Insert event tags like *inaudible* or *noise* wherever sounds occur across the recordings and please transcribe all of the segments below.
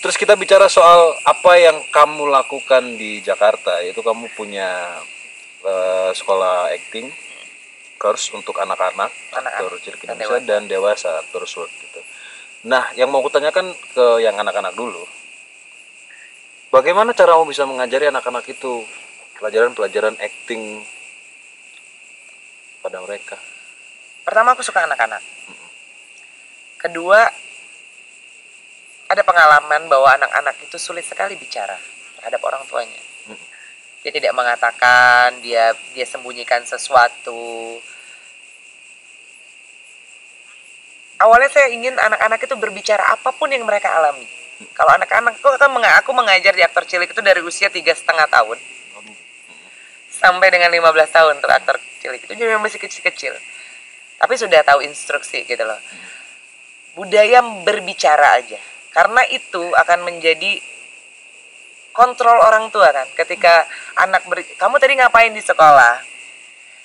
terus kita bicara soal apa yang kamu lakukan di Jakarta yaitu kamu punya eh, sekolah acting course untuk anak-anak aktor cilik Indonesia dan dewasa aktor short gitu. Nah, yang mau kutanyakan ke yang anak-anak dulu. Bagaimana cara kamu bisa mengajari anak-anak itu pelajaran-pelajaran acting pada mereka? pertama aku suka anak-anak kedua ada pengalaman bahwa anak-anak itu sulit sekali bicara terhadap orang tuanya. Dia tidak mengatakan dia dia sembunyikan sesuatu. Awalnya saya ingin anak-anak itu berbicara apa pun yang mereka alami. Kalau anak-anak aku kan aku mengajar di aktor cilik itu dari usia tiga setengah tahun. Sampai dengan 15 tahun untuk aktor cilik itu. Jadi masih kecil-kecil. Tapi sudah tahu instruksi gitu loh. Budaya berbicara aja karena itu akan menjadi kontrol orang tua kan? Ketika anak ber kamu tadi ngapain di sekolah?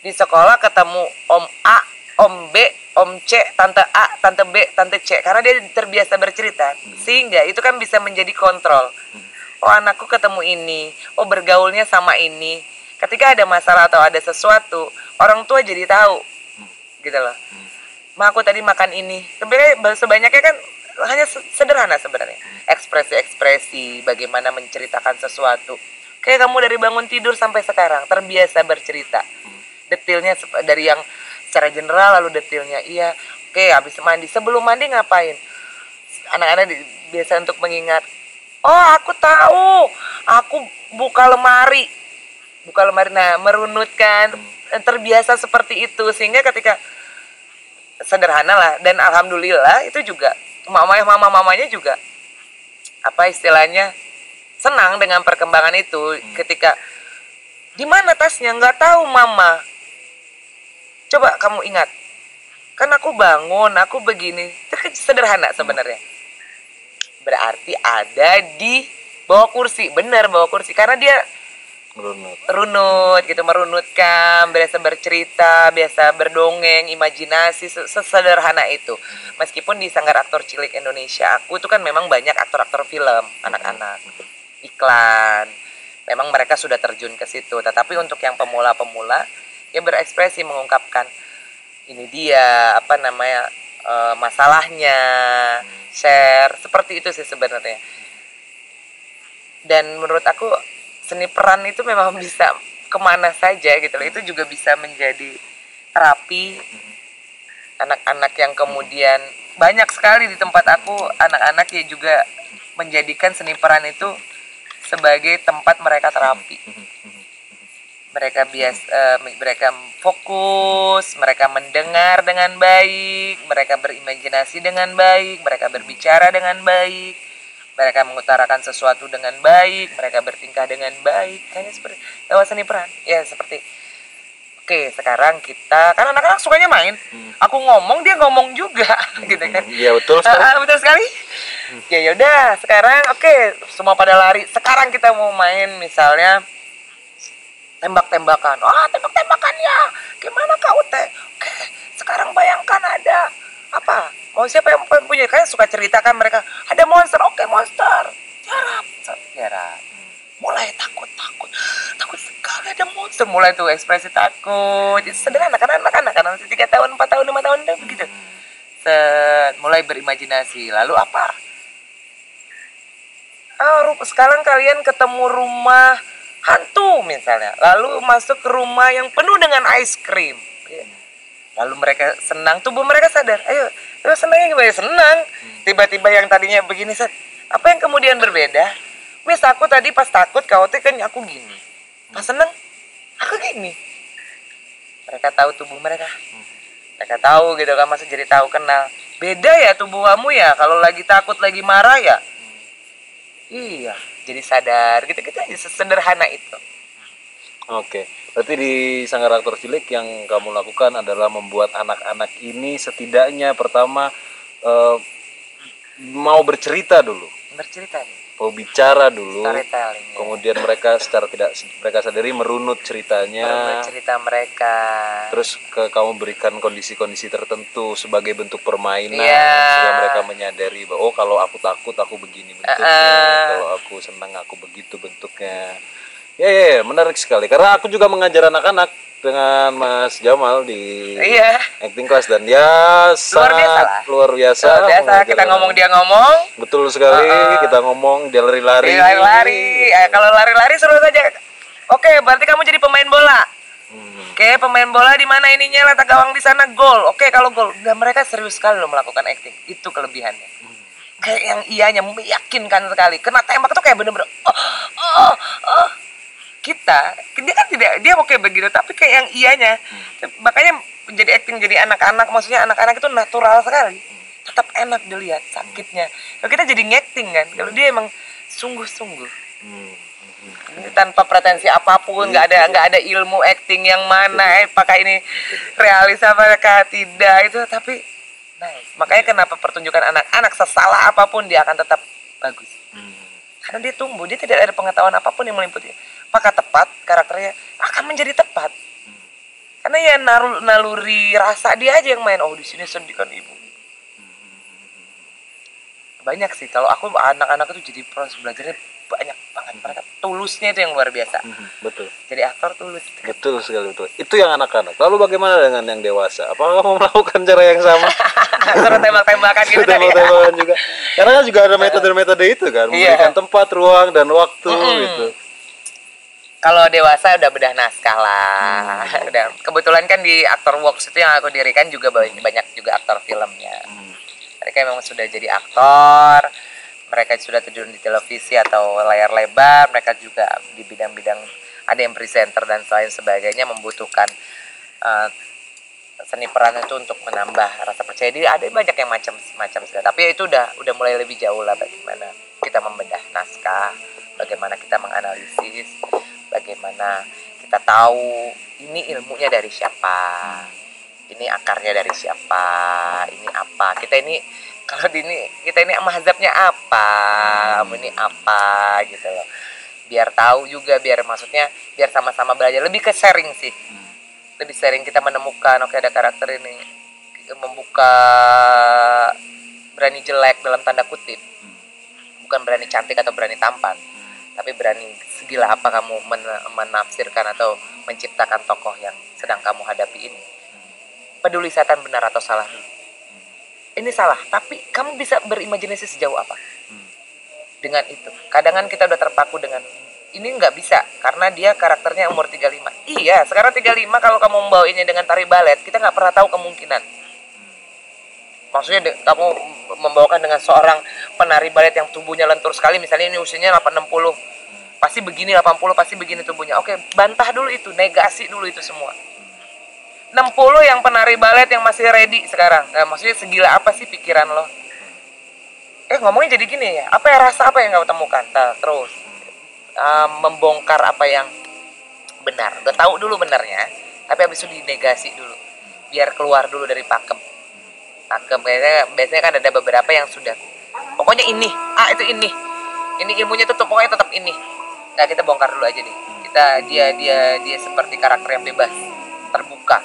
Di sekolah ketemu om A om B om C tante A tante B tante C. Karena dia terbiasa bercerita. Sehingga itu kan bisa menjadi kontrol. Oh anakku ketemu ini. Oh bergaulnya sama ini. Ketika ada masalah atau ada sesuatu orang tua jadi tahu. Gitu loh. Ma aku tadi makan ini. Sebenarnya sebanyaknya kan hanya se- sederhana sebenarnya. Ekspresi-ekspresi bagaimana menceritakan sesuatu. Kayak kamu dari bangun tidur sampai sekarang terbiasa bercerita. Detailnya dari yang secara general lalu detailnya iya. Oke habis mandi. Sebelum mandi ngapain? Anak-anak biasa untuk mengingat oh aku tahu. Aku buka lemari. Buka lemari. Nah merunutkan. Terbiasa seperti itu. Sehingga ketika sederhana lah. Dan alhamdulillah itu juga mama mama mamanya juga apa istilahnya senang dengan perkembangan itu ketika di mana tasnya? Nggak tahu mama. Coba kamu ingat kan aku bangun aku begini. Itu kan sederhana sebenarnya. Berarti ada di bawah kursi benar bawah kursi. Karena dia Merunut. runut gitu merunutkan biasa bercerita biasa berdongeng imajinasi se- sesederhana itu. Meskipun di sanggar aktor cilik Indonesia aku itu kan memang banyak aktor-aktor film anak-anak. Iklan memang mereka sudah terjun ke situ. Tetapi untuk yang pemula-pemula ya berekspresi mengungkapkan ini dia apa namanya eh, masalahnya share seperti itu sih sebenarnya. Dan menurut aku seni peran itu memang bisa ke mana saja gitu loh. Itu juga bisa menjadi terapi. Anak-anak yang kemudian banyak sekali di tempat aku anak-anak yang juga menjadikan seni peran itu sebagai tempat mereka terapi. Mereka bias eh, mereka fokus mereka mendengar dengan baik mereka berimajinasi dengan baik mereka berbicara dengan baik mereka mengutarakan sesuatu dengan baik mereka bertingkah dengan baik kayaknya seperti lewat seni peran ya seperti oke sekarang kita kan anak-anak sukanya main aku ngomong dia ngomong juga *laughs* gitu kan Iya betul sekali. Ah, betul sekali. Ya yaudah, sekarang oke, semua pada lari. Sekarang kita mau main misalnya tembak-tembakan. Ah, tembak-tembakan ya. Gimana Kak Ute? Oke, sekarang bayangkan ada Mau siapa yang punya? Kayak suka cerita kan mereka. Ada monster. Oke, monster. Tiarap. Tiarap. Mulai takut, takut. Takut sekali ada monster. Mulai tuh ekspresi takut. Itu sederhana karena anak-anak kan masih 3 tahun, 4 tahun, 5 tahun begitu. Set, mulai berimajinasi. Lalu apa? Ah, sekarang kalian ketemu rumah hantu misalnya. Lalu masuk ke rumah yang penuh dengan es krim. Lalu mereka senang, tubuh mereka sadar. Ayo, ayo senangnya gimana? Senang. Tiba-tiba yang tadinya begini, set. Apa yang kemudian berbeda? Mis, aku tadi pas takut, kau tuh kan aku gini. Pas senang, aku gini. Mereka tahu tubuh mereka. Mereka tahu gitu kan, masa jadi tahu kenal. Beda ya tubuh kamu ya, kalau lagi takut, lagi marah ya. Iya, jadi sadar gitu-gitu aja sesederhana itu. Oke, berarti di Sanggar Aktor Cilik yang kamu lakukan adalah membuat anak-anak ini setidaknya pertama eh, mau bercerita dulu, Bercerita mau bicara dulu, storytelling. ya. kemudian mereka secara tidak mereka sadari merunut ceritanya, Bercerita mereka. terus ke kamu berikan kondisi-kondisi tertentu sebagai bentuk permainan Iya. sehingga mereka menyadari bahwa oh kalau aku takut aku begini bentuknya Uh-uh. kalau aku senang aku begitu bentuknya ya ya ya, menarik sekali karena aku juga mengajar anak-anak dengan Mas Jamal di Iya. acting class dan ya sangat biasa lah. luar biasa Luar biasa kita ngomong dia ngomong, betul sekali kita ngomong dia lari-lari dia lari-lari. Eh, kalau lari-lari seru saja. Oke, berarti kamu jadi pemain bola. Hmm. Oke, pemain bola di mana ininya letak gawang di sana gol. Oke, kalau gol, nggak mereka serius sekali loh melakukan acting. Itu kelebihannya. Kayak yang ianya meyakinkan sekali. Kena tembak tuh kayak bener-bener. Oh. Kita, dia kan tidak, dia oke begitu, tapi kayak yang ianya. Makanya jadi acting jadi anak-anak, maksudnya anak-anak itu natural sekali. Tetap enak dilihat sakitnya. Kalau kita jadi ngacting kan, kalau dia emang sungguh-sungguh Hmm. Hmm. tanpa pretensi apa pun nggak ada nggak ada ilmu acting yang mana eh pakai ini realis apakah tidak itu tapi nice makanya kenapa pertunjukan anak-anak sesalah apa pun dia akan tetap bagus Hmm. karena dia tumbuh dia tidak ada pengetahuan apa pun yang meliputi apakah tepat karakternya akan menjadi tepat karena ya naluri rasa dia aja yang main oh di sini sedih kan ibu banyak sih kalau aku anak-anak itu jadi proses belajarnya banyak banget mereka tulusnya itu yang luar biasa Hmm. betul jadi aktor tulus Betul sekali betul. Itu yang anak-anak. Lalu bagaimana dengan yang dewasa? Apakah kamu *laughs* melakukan cara yang sama? *laughs* suruh tembak-tembakan gitu tadi ya. Tembak-tembakan juga. Karena kan juga ada *laughs* metode-metode itu kan, Iya. memberikan tempat, ruang dan waktu gitu. Kalau dewasa udah bedah naskah lah. *laughs* Udah kebetulan kan di aktor works itu yang aku dirikan juga banyak juga aktor filmnya. Hmm. mereka memang sudah jadi aktor mereka sudah terjun di televisi atau layar lebar mereka juga di bidang-bidang ada yang presenter dan lain sebagainya membutuhkan eh, seni peran itu untuk menambah rasa percaya diri. Ada banyak yang macam macam segala tapi itu udah udah mulai lebih jauh lah bagaimana kita membedah naskah bagaimana kita menganalisis bagaimana kita tahu ini ilmunya dari siapa ini akarnya dari siapa ini apa. Kita ini kalau di ini kita ini mazhabnya apa kamu ini apa gitu loh. Biar tahu juga biar maksudnya biar sama-sama belajar. Lebih ke sharing sih. Lebih sharing kita menemukan oke ada karakter ini membuka berani jelek dalam tanda kutip. Bukan berani cantik atau berani tampan tapi berani segila apa kamu men- menafsirkan atau menciptakan tokoh yang sedang kamu hadapi ini. Peduli setan benar atau salah dulu? Ini salah tapi kamu bisa berimajinasi sejauh apa? Dengan itu. Kadangan kita udah terpaku dengan ini nggak bisa karena dia karakternya umur 35 iya sekarang 35 kalau kamu membawanya dengan tari balet kita nggak pernah tahu kemungkinan. Maksudnya kamu membawakan dengan seorang penari balet yang tubuhnya lentur sekali misalnya ini usianya 860 pasti begini 80 pasti begini tubuhnya oke bantah dulu itu negasi dulu itu semua. 60 yang penari balet yang masih ready sekarang. Nah, maksudnya segila apa sih pikiran lo? Eh ngomongnya jadi gini ya apa ya rasa apa yang kamu temukan? Nah, terus uh, membongkar apa yang benar. Udah tahu dulu benarnya tapi habis itu dinegasi dulu. Biar keluar dulu dari pakem. Pakem kayaknya biasanya kan ada beberapa yang sudah pokoknya ini. Ah itu ini. Ini ilmunya tutup pokoknya tetap ini nggak kita bongkar dulu aja deh kita dia dia dia seperti karakter yang bebas. Terbuka.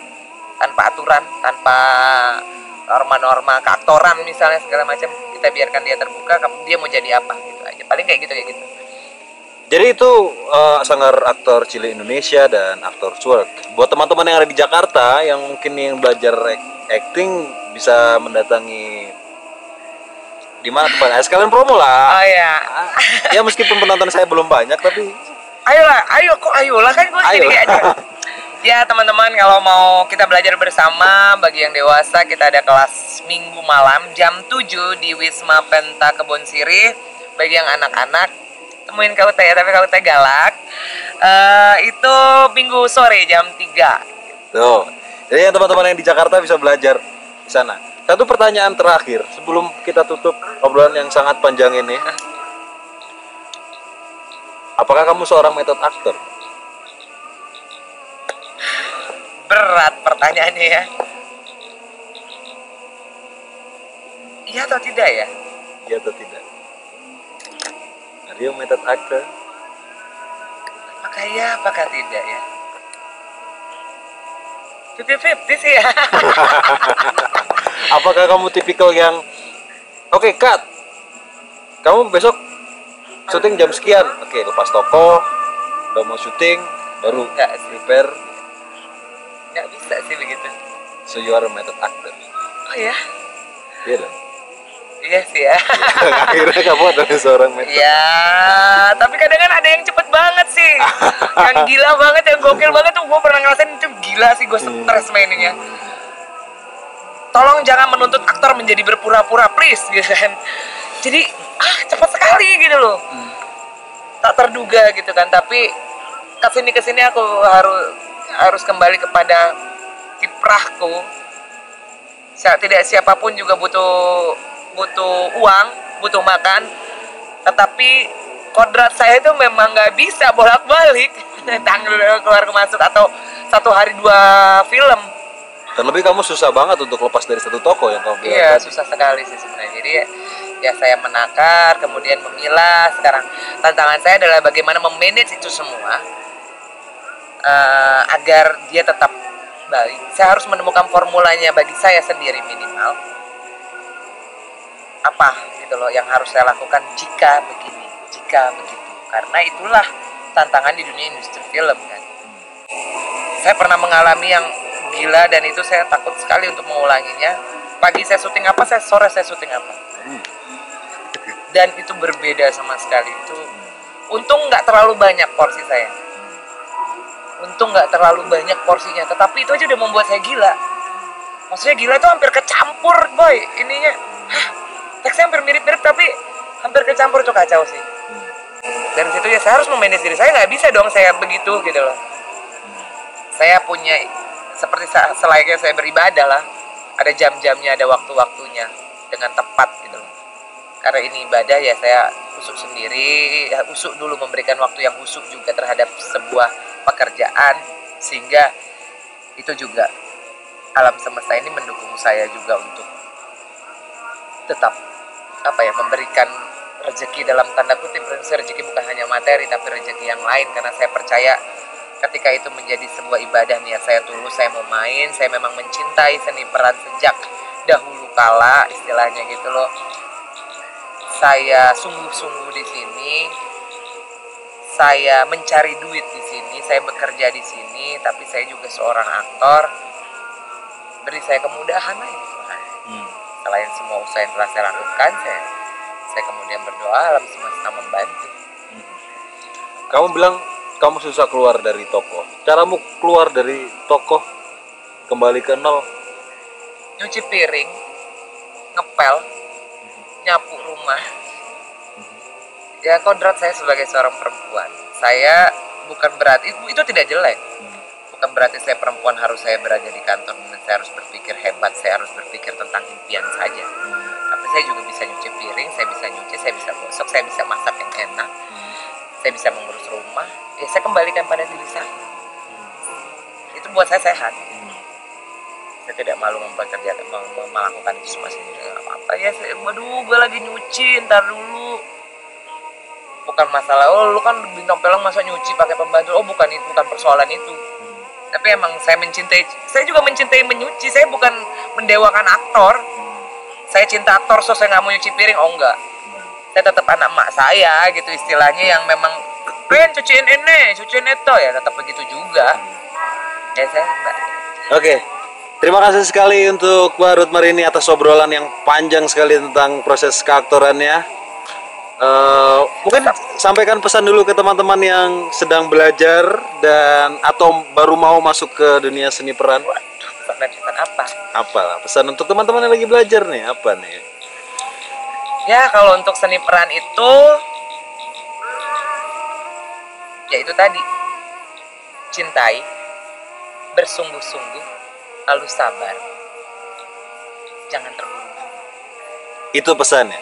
Tanpa aturan tanpa norma-norma keaktoran misalnya segala macam. Kita biarkan dia terbuka dia mau jadi apa gitu aja. Paling kayak gitu kayak gitu. Jadi itu eh, sanggar aktor cilik Indonesia dan aktor Work. Buat teman-teman yang ada di Jakarta yang mungkin yang belajar ac- acting bisa mendatangi di mana tempatnya? Sekalian promo lah. oh ya ya meskipun penonton saya belum banyak tapi ayolah ayo kok ayolah kan gue Ayo. gini aja *laughs* ya teman-teman kalau mau kita belajar bersama bagi yang dewasa kita ada kelas minggu malam jam 7 di Wisma Penta Kebon Sirih bagi yang anak-anak temuin KUT ya tapi KUT galak Eh, itu minggu sore jam 3 tuh. Jadi yang teman-teman yang di Jakarta bisa belajar di sana. Satu pertanyaan terakhir sebelum kita tutup obrolan yang sangat panjang ini. Apakah kamu seorang metode aktor? berat pertanyaannya ya iya atau tidak ya Iya atau tidak? Are you method actor? apakah iya apakah tidak ya 50-50 sih ya *laughs* Apakah kamu tipikal yang Oke, cut. Kamu besok syuting jam sekian. Oke, lepas toko, udah mau syuting, baru Enggak sih. prepare. nggak bisa sih begitu So you are a method actor. oh ya Iya dong. iya sih ya *laughs* Akhirnya kamu adalah seorang method. Ya, tapi kadang kan ada yang cepet banget sih. *laughs* yang gila banget, yang gokil banget tuh gue pernah ngerasain itu gila sih gue stres mainnya. Tolong jangan menuntut aktor menjadi berpura-pura, please, gitu kan. Jadi ah cepat sekali gitu loh. Tak terduga gitu kan, tapi ke sini ke sini aku harus harus kembali kepada kiprahku. Tidak siapa pun juga butuh butuh uang, butuh makan, tetapi kodrat saya itu memang nggak bisa bolak-balik *laughs* tanggal keluar masuk atau satu hari dua film Terlebih kamu susah banget untuk lepas dari satu toko yang kamu bilang iya tadi. susah sekali sih sebenarnya. Jadi ya, ya saya menakar kemudian memilah. Sekarang tantangan saya adalah bagaimana memanage itu semua eh, agar dia tetap baik. Saya harus menemukan formulanya bagi saya sendiri minimal. Apa gitu loh yang harus saya lakukan jika begini jika begitu. Karena itulah tantangan di dunia industri film kan. Saya pernah mengalami yang gila dan itu saya takut sekali untuk mengulanginya. Pagi saya syuting apa saya sore saya syuting apa. Dan itu berbeda sama sekali. Itu untung nggak terlalu banyak porsi saya. Untung nggak terlalu banyak porsinya. Tetapi itu aja udah membuat saya gila. Maksudnya gila itu hampir kecampur boy. Ininya Hah, teksnya hampir mirip-mirip tapi hampir kecampur. Itu kacau sih. Dari situ ya saya harus memanage diri saya. Nggak bisa dong saya begitu gitu loh. Saya punya seperti selayaknya saya beribadah lah. Ada jam-jamnya ada waktu-waktunya. Dengan tepat gitu loh. Karena ini ibadah ya saya usuk sendiri. Ya, usuk dulu memberikan waktu yang usuk juga terhadap sebuah pekerjaan. Sehingga itu juga alam semesta ini mendukung saya juga untuk tetap apa ya memberikan rezeki dalam tanda kutip. Rezeki bukan hanya materi tapi rezeki yang lain. Karena saya percaya ketika itu menjadi sebuah ibadah niat saya tulus saya mau main saya memang mencintai seni peran sejak dahulu kala istilahnya gitu loh. Saya sungguh-sungguh di sini saya mencari duit di sini saya bekerja di sini tapi saya juga seorang aktor. Beri saya kemudahan aja Tuhan. Hmm. selain semua usaha yang telah saya lakukan saya saya kemudian berdoa alam semesta membantu. Kamu bilang kamu susah keluar dari toko. Caramu keluar dari toko kembali ke nol. nyuci piring ngepel nyapu rumah. Ya kodrat saya sebagai seorang perempuan. Saya bukan berarti itu, itu tidak jelek. Bukan berarti saya perempuan harus saya berada di kantor dan saya harus berpikir hebat saya harus berpikir tentang impian saja. Tapi saya juga bisa nyuci piring saya bisa nyuci saya bisa gosok saya bisa masak yang enak saya bisa mengurus rumah ya saya kembalikan pada diri saya. Itu buat saya sehat. Saya tidak malu mempekerjakan mem- melakukan itu semua nggak apa-apa ya saya waduh gue lagi nyuci ntar dulu. Bukan masalah oh lu kan bintang film masa nyuci pakai pembantu? Oh bukan itu bukan persoalan itu. Tapi emang saya mencintai saya juga mencintai menyuci. Saya bukan mendewakan aktor. Saya cinta aktor so saya nggak mau nyuci piring. Oh enggak saya tetap anak emak saya gitu istilahnya yang memang pengen cuciin ini cuciin itu ya tetap begitu juga ya saya Oke. Terima kasih sekali untuk Mbak Ruth Marini atas obrolan yang panjang sekali tentang proses keaktorannya. Eh, mungkin sampaikan pesan dulu ke teman-teman yang sedang belajar dan atau baru mau masuk ke dunia seni peran. waduh pesan apa Apa lah pesan untuk teman-teman yang lagi belajar nih? Apa nih? Ya kalau untuk seni peran itu ya itu tadi cintai bersungguh-sungguh lalu sabar jangan terburu-buru Itu pesannya.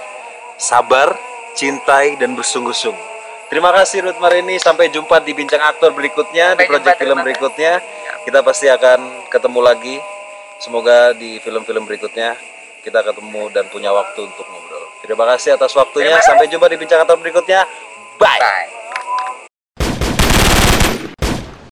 Sabar, cintai dan bersungguh-sungguh. Terima kasih Ruth Marini. Sampai jumpa di bincang aktor berikutnya di Sampai jumpa, proyek film berikutnya. Kita pasti akan ketemu lagi. Semoga di film-film berikutnya kita ketemu dan punya waktu untuk ngobrol. Terima kasih atas waktunya. Sampai jumpa di bincang aktor berikutnya. Bye. bye